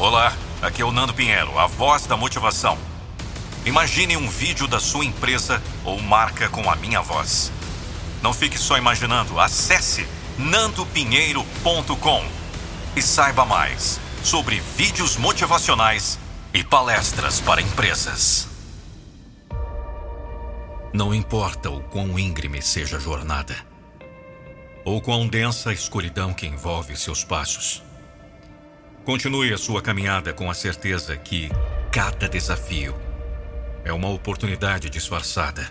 Olá, aqui é o Nando Pinheiro, a voz da motivação. Imagine um vídeo da sua empresa ou marca com a minha voz. Não fique só imaginando, acesse nandopinheiro.com e saiba mais sobre vídeos motivacionais e palestras para empresas. Não importa o quão íngreme seja a jornada, ou quão densa a escuridão que envolve seus passos. Continue a sua caminhada com a certeza que cada desafio é uma oportunidade disfarçada.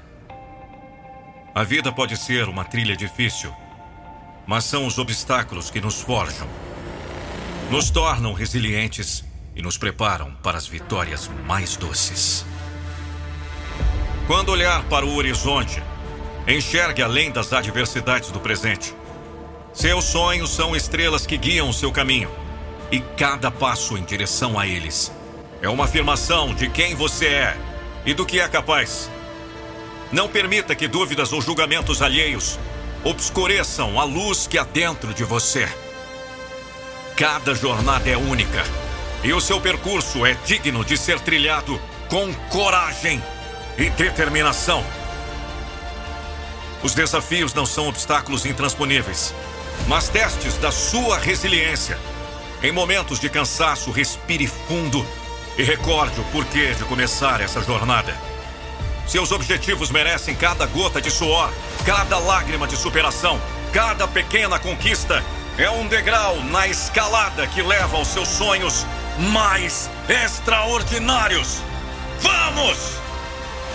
A vida pode ser uma trilha difícil, mas são os obstáculos que nos forjam, nos tornam resilientes e nos preparam para as vitórias mais doces. Quando olhar para o horizonte, enxergue além das adversidades do presente. Seus sonhos são estrelas que guiam o seu caminho e cada passo em direção a eles é uma afirmação de quem você é e do que é capaz. Não permita que dúvidas ou julgamentos alheios obscureçam a luz que há dentro de você. Cada jornada é única e o seu percurso é digno de ser trilhado com coragem e determinação. Os desafios não são obstáculos intransponíveis, mas testes da sua resiliência em momentos de cansaço, respire fundo e recorde o porquê de começar essa jornada. Seus objetivos merecem cada gota de suor, cada lágrima de superação, cada pequena conquista. É um degrau na escalada que leva aos seus sonhos mais extraordinários. Vamos!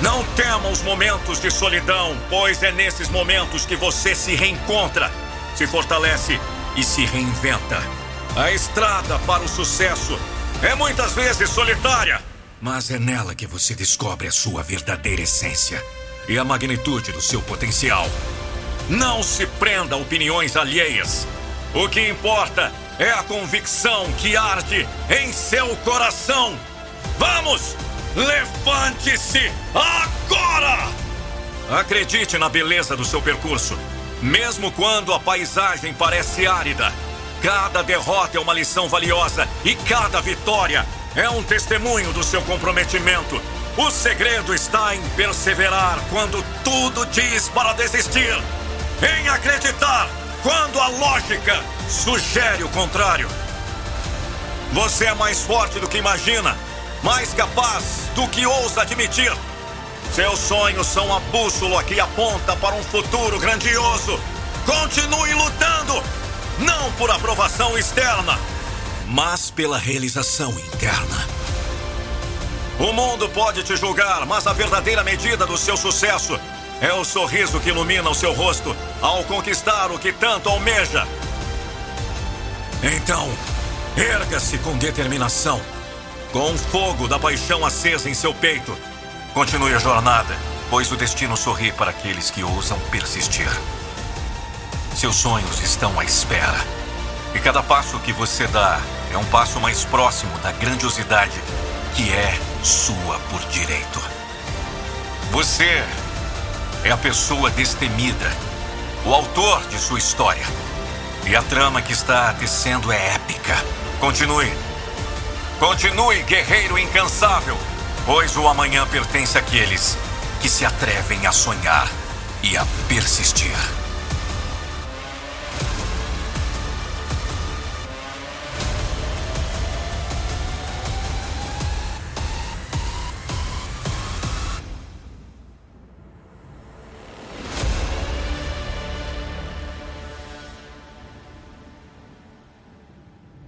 Não tema os momentos de solidão, pois é nesses momentos que você se reencontra, se fortalece e se reinventa. A estrada para o sucesso é muitas vezes solitária, mas é nela que você descobre a sua verdadeira essência e a magnitude do seu potencial. Não se prenda a opiniões alheias. O que importa é a convicção que arde em seu coração. Vamos! Levante-se agora! Acredite na beleza do seu percurso, mesmo quando a paisagem parece árida. Cada derrota é uma lição valiosa e cada vitória é um testemunho do seu comprometimento. O segredo está em perseverar quando tudo diz para desistir, em acreditar quando a lógica sugere o contrário. Você é mais forte do que imagina, mais capaz do que ousa admitir. Seus sonhos são a bússola que aponta para um futuro grandioso. Continue lutando não por aprovação externa, mas pela realização interna. O mundo pode te julgar, mas a verdadeira medida do seu sucesso é o sorriso que ilumina o seu rosto ao conquistar o que tanto almeja. Então, erga-se com determinação, com o fogo da paixão acesa em seu peito. Continue a jornada, pois o destino sorri para aqueles que ousam persistir. Seus sonhos estão à espera. E cada passo que você dá é um passo mais próximo da grandiosidade que é sua por direito. Você é a pessoa destemida, o autor de sua história. E a trama que está tecendo é épica. Continue. Continue, guerreiro incansável, pois o amanhã pertence àqueles que se atrevem a sonhar e a persistir.